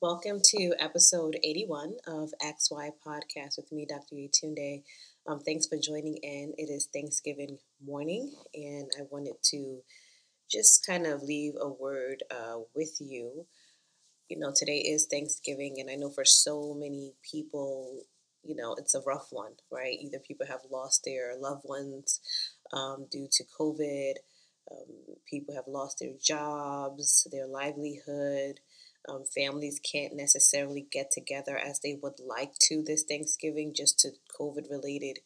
Welcome to episode 81 of XY Podcast with me, Dr. Yetunde. Um, thanks for joining in. It is Thanksgiving morning, and I wanted to just kind of leave a word uh, with you. You know, today is Thanksgiving, and I know for so many people, you know, it's a rough one, right? Either people have lost their loved ones um, due to COVID, um, people have lost their jobs, their livelihood um, families can't necessarily get together as they would like to this Thanksgiving just to COVID related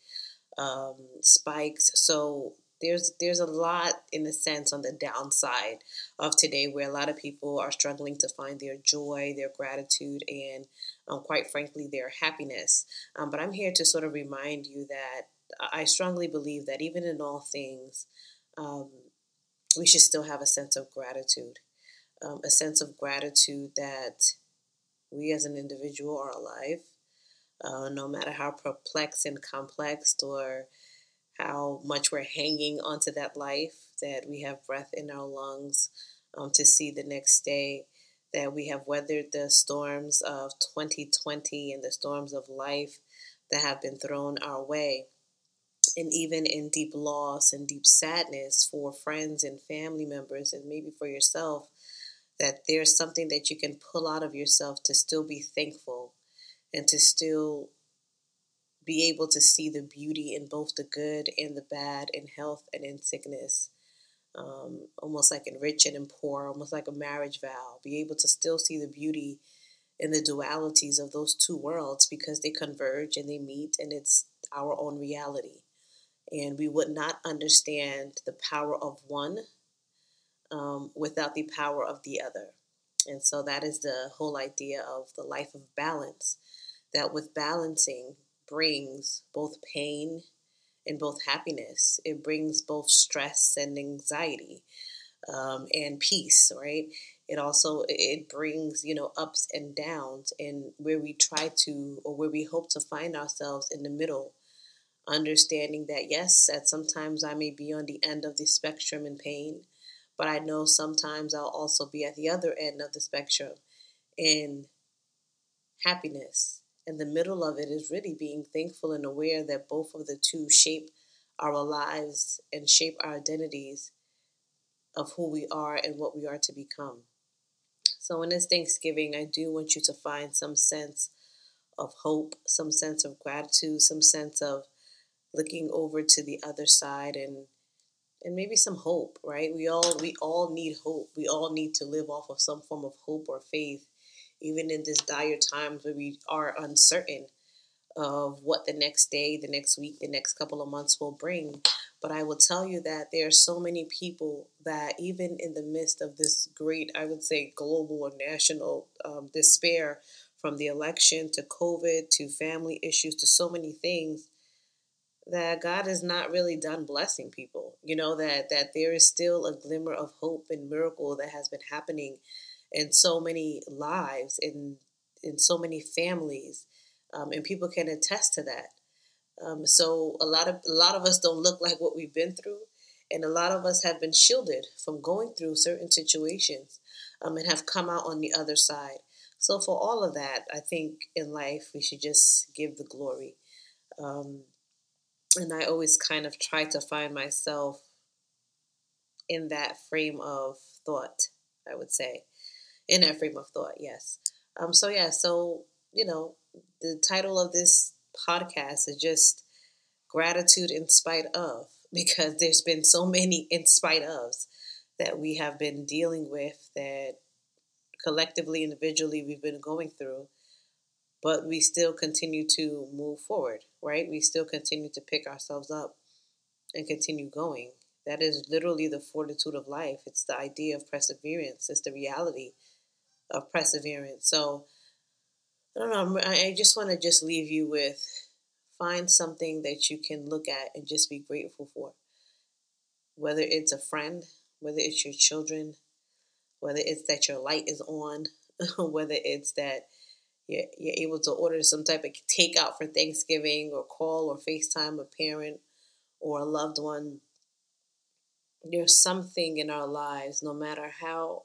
um, spikes. So there's there's a lot in a sense on the downside of today where a lot of people are struggling to find their joy, their gratitude, and um, quite frankly their happiness. Um, but I'm here to sort of remind you that I strongly believe that even in all things, um, we should still have a sense of gratitude um, a sense of gratitude that we as an individual are alive, uh, no matter how perplexed and complex or how much we're hanging onto that life, that we have breath in our lungs um, to see the next day, that we have weathered the storms of 2020 and the storms of life that have been thrown our way. And even in deep loss and deep sadness for friends and family members, and maybe for yourself, that there's something that you can pull out of yourself to still be thankful and to still be able to see the beauty in both the good and the bad, in health and in sickness. Um, almost like in rich and in poor, almost like a marriage vow. Be able to still see the beauty in the dualities of those two worlds because they converge and they meet, and it's our own reality. And we would not understand the power of one um, without the power of the other. And so that is the whole idea of the life of balance, that with balancing brings both pain and both happiness. It brings both stress and anxiety um, and peace, right? It also it brings you know ups and downs, and where we try to or where we hope to find ourselves in the middle, understanding that yes, that sometimes I may be on the end of the spectrum in pain, but I know sometimes I'll also be at the other end of the spectrum in happiness. And the middle of it is really being thankful and aware that both of the two shape our lives and shape our identities of who we are and what we are to become. So, in this Thanksgiving, I do want you to find some sense of hope, some sense of gratitude, some sense of looking over to the other side and and maybe some hope, right? We all we all need hope. We all need to live off of some form of hope or faith, even in this dire times where we are uncertain of what the next day, the next week, the next couple of months will bring. But I will tell you that there are so many people that even in the midst of this great, I would say, global or national um, despair from the election to COVID to family issues to so many things that God is not really done blessing people. You know that that there is still a glimmer of hope and miracle that has been happening in so many lives in in so many families, um, and people can attest to that. Um, so a lot of a lot of us don't look like what we've been through, and a lot of us have been shielded from going through certain situations, um, and have come out on the other side. So for all of that, I think in life we should just give the glory. Um, and I always kind of try to find myself in that frame of thought, I would say. In that frame of thought, yes. Um, so yeah, so you know, the title of this podcast is just gratitude in spite of, because there's been so many in spite ofs that we have been dealing with that collectively, individually, we've been going through but we still continue to move forward, right? We still continue to pick ourselves up and continue going. That is literally the fortitude of life. It's the idea of perseverance, it's the reality of perseverance. So, I don't know, I just want to just leave you with find something that you can look at and just be grateful for. Whether it's a friend, whether it's your children, whether it's that your light is on, whether it's that you're, you're able to order some type of takeout for Thanksgiving or call or FaceTime a parent or a loved one. There's something in our lives, no matter how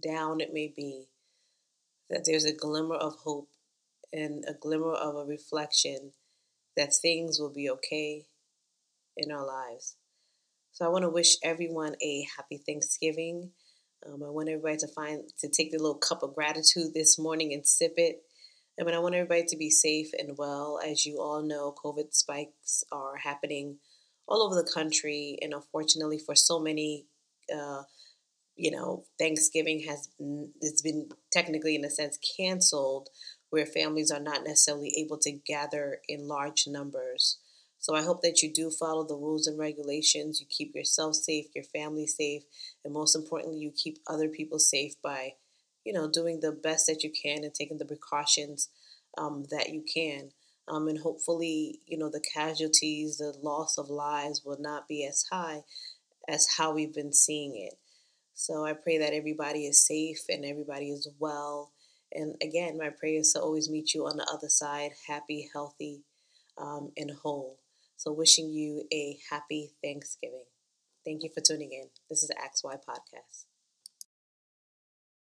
down it may be, that there's a glimmer of hope and a glimmer of a reflection that things will be okay in our lives. So I want to wish everyone a happy Thanksgiving. Um, I want everybody to find to take the little cup of gratitude this morning and sip it. I mean, I want everybody to be safe and well. As you all know, COVID spikes are happening all over the country, and unfortunately, for so many, uh, you know, Thanksgiving has it's been technically, in a sense, canceled, where families are not necessarily able to gather in large numbers. So I hope that you do follow the rules and regulations. You keep yourself safe, your family safe, and most importantly, you keep other people safe by, you know, doing the best that you can and taking the precautions um, that you can. Um, and hopefully, you know, the casualties, the loss of lives will not be as high as how we've been seeing it. So I pray that everybody is safe and everybody is well. And again, my prayer is to always meet you on the other side, happy, healthy, um, and whole. So, wishing you a happy Thanksgiving. Thank you for tuning in. This is XY Podcast.